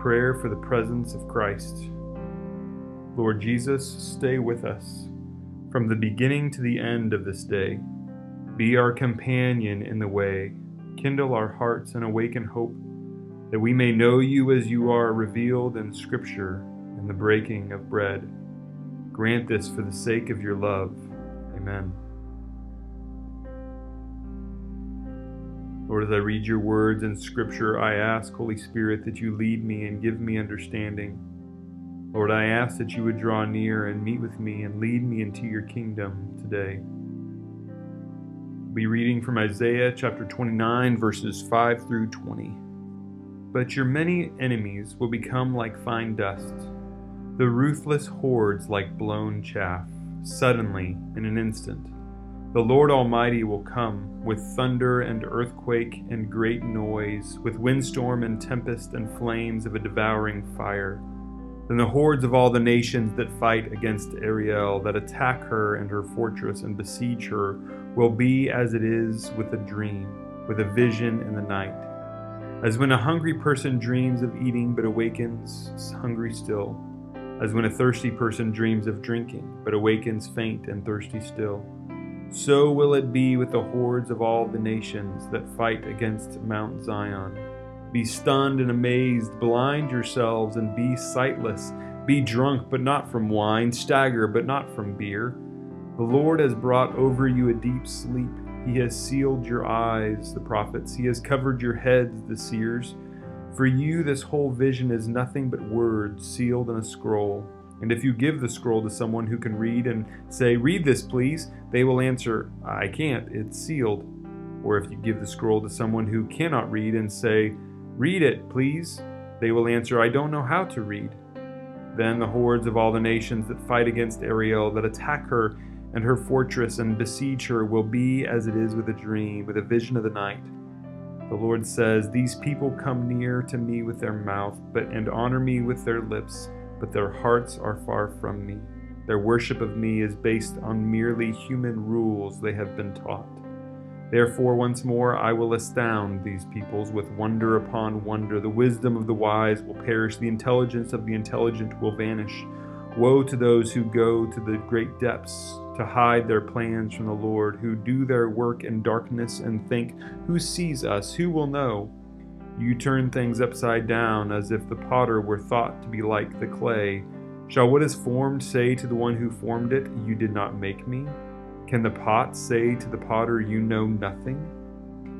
Prayer for the presence of Christ. Lord Jesus, stay with us from the beginning to the end of this day. Be our companion in the way. Kindle our hearts and awaken hope that we may know you as you are revealed in Scripture and the breaking of bread. Grant this for the sake of your love. Amen. Lord, as I read your words in Scripture, I ask, Holy Spirit, that you lead me and give me understanding. Lord, I ask that you would draw near and meet with me and lead me into your kingdom today. We'll be reading from Isaiah chapter 29, verses 5 through 20. But your many enemies will become like fine dust, the ruthless hordes like blown chaff, suddenly, in an instant. The Lord Almighty will come with thunder and earthquake and great noise, with windstorm and tempest and flames of a devouring fire. Then the hordes of all the nations that fight against Ariel, that attack her and her fortress and besiege her, will be as it is with a dream, with a vision in the night. As when a hungry person dreams of eating but awakens hungry still, as when a thirsty person dreams of drinking but awakens faint and thirsty still. So will it be with the hordes of all the nations that fight against Mount Zion. Be stunned and amazed, blind yourselves and be sightless. Be drunk, but not from wine, stagger, but not from beer. The Lord has brought over you a deep sleep. He has sealed your eyes, the prophets. He has covered your heads, the seers. For you, this whole vision is nothing but words sealed in a scroll. And if you give the scroll to someone who can read and say, Read this, please, they will answer, I can't, it's sealed. Or if you give the scroll to someone who cannot read and say, Read it, please, they will answer, I don't know how to read. Then the hordes of all the nations that fight against Ariel, that attack her and her fortress and besiege her, will be as it is with a dream, with a vision of the night. The Lord says, These people come near to me with their mouth, but and honor me with their lips but their hearts are far from me. Their worship of me is based on merely human rules they have been taught. Therefore, once more, I will astound these peoples with wonder upon wonder. The wisdom of the wise will perish, the intelligence of the intelligent will vanish. Woe to those who go to the great depths to hide their plans from the Lord, who do their work in darkness and think, Who sees us? Who will know? You turn things upside down as if the potter were thought to be like the clay. Shall what is formed say to the one who formed it, You did not make me? Can the pot say to the potter, You know nothing?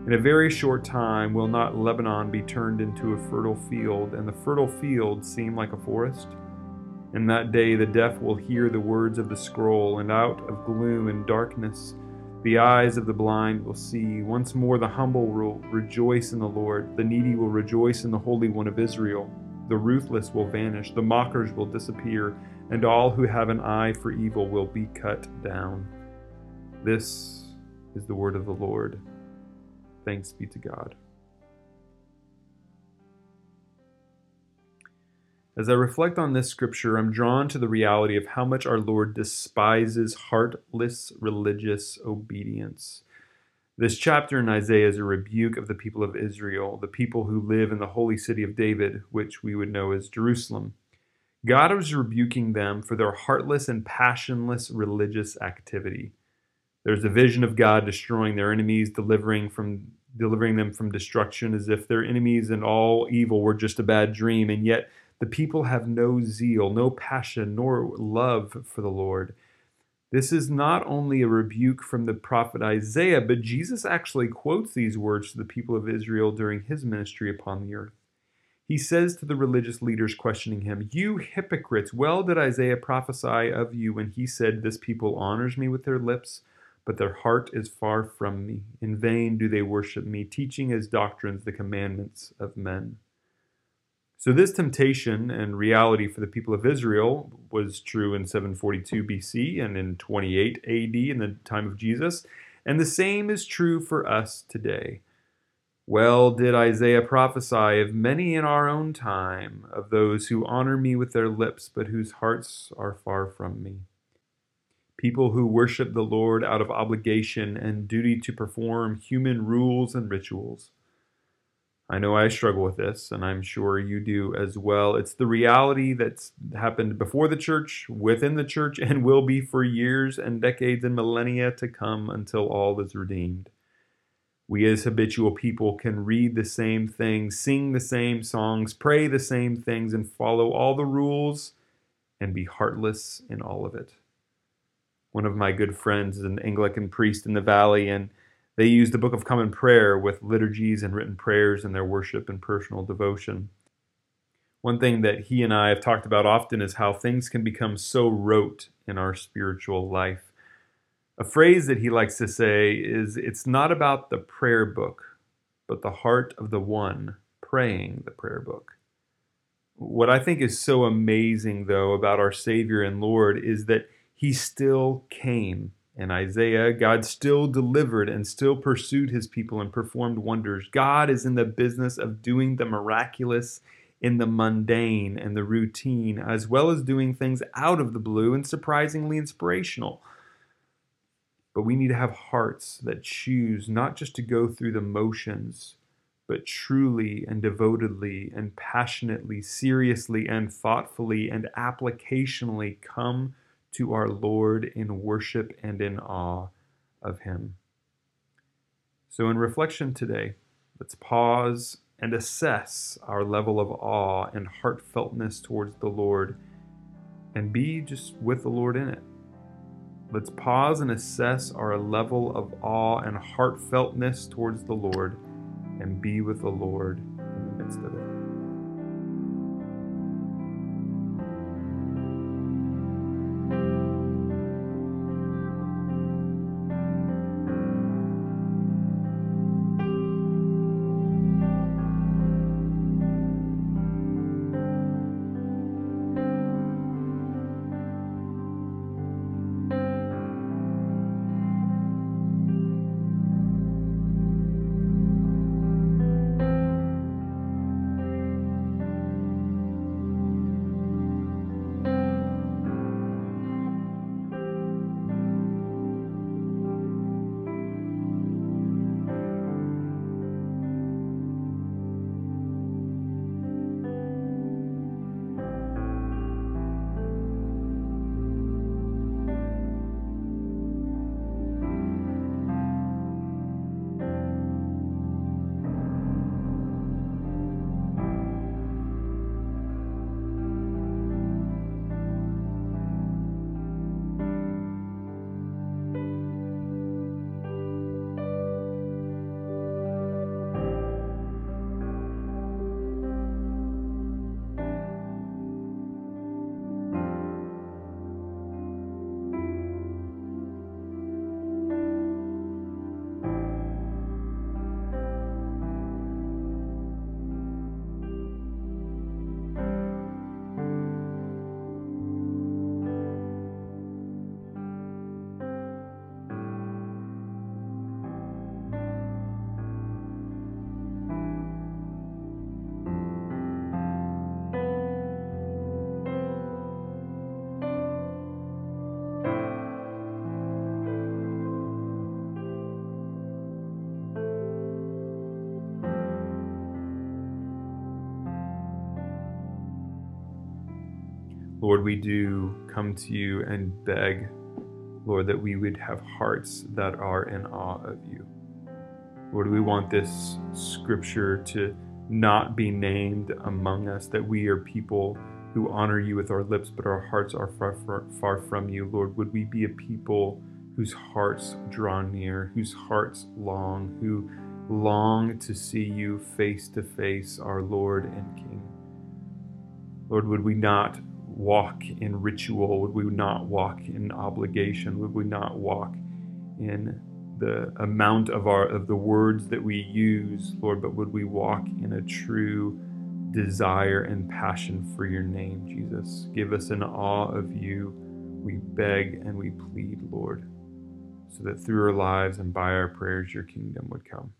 In a very short time will not Lebanon be turned into a fertile field, and the fertile field seem like a forest? In that day the deaf will hear the words of the scroll, and out of gloom and darkness The eyes of the blind will see. Once more, the humble will rejoice in the Lord. The needy will rejoice in the Holy One of Israel. The ruthless will vanish. The mockers will disappear. And all who have an eye for evil will be cut down. This is the word of the Lord. Thanks be to God. As I reflect on this scripture, I'm drawn to the reality of how much our Lord despises heartless religious obedience. This chapter in Isaiah is a rebuke of the people of Israel, the people who live in the holy city of David, which we would know as Jerusalem. God was rebuking them for their heartless and passionless religious activity. There's a vision of God destroying their enemies, delivering from delivering them from destruction as if their enemies and all evil were just a bad dream, and yet the people have no zeal, no passion, nor love for the Lord. This is not only a rebuke from the prophet Isaiah, but Jesus actually quotes these words to the people of Israel during his ministry upon the earth. He says to the religious leaders questioning him, You hypocrites, well did Isaiah prophesy of you when he said, This people honors me with their lips, but their heart is far from me. In vain do they worship me, teaching as doctrines the commandments of men. So, this temptation and reality for the people of Israel was true in 742 BC and in 28 AD in the time of Jesus, and the same is true for us today. Well did Isaiah prophesy of many in our own time, of those who honor me with their lips, but whose hearts are far from me. People who worship the Lord out of obligation and duty to perform human rules and rituals I know I struggle with this, and I'm sure you do as well. It's the reality that's happened before the church, within the church, and will be for years and decades and millennia to come until all is redeemed. We as habitual people can read the same things, sing the same songs, pray the same things, and follow all the rules and be heartless in all of it. One of my good friends is an Anglican priest in the valley, and they use the Book of Common Prayer with liturgies and written prayers in their worship and personal devotion. One thing that he and I have talked about often is how things can become so rote in our spiritual life. A phrase that he likes to say is it's not about the prayer book, but the heart of the one praying the prayer book. What I think is so amazing, though, about our Savior and Lord is that he still came in Isaiah, God still delivered and still pursued his people and performed wonders. God is in the business of doing the miraculous in the mundane and the routine, as well as doing things out of the blue and surprisingly inspirational. But we need to have hearts that choose not just to go through the motions, but truly and devotedly and passionately, seriously and thoughtfully and applicationally come to our Lord in worship and in awe of Him. So, in reflection today, let's pause and assess our level of awe and heartfeltness towards the Lord and be just with the Lord in it. Let's pause and assess our level of awe and heartfeltness towards the Lord and be with the Lord in the midst of it. Lord, we do come to you and beg, Lord, that we would have hearts that are in awe of you. Lord, we want this scripture to not be named among us, that we are people who honor you with our lips, but our hearts are far, far, far from you. Lord, would we be a people whose hearts draw near, whose hearts long, who long to see you face to face, our Lord and King. Lord, would we not walk in ritual? Would we not walk in obligation? Would we not walk in the amount of our of the words that we use, Lord, but would we walk in a true desire and passion for your name, Jesus? Give us an awe of you. We beg and we plead, Lord, so that through our lives and by our prayers your kingdom would come.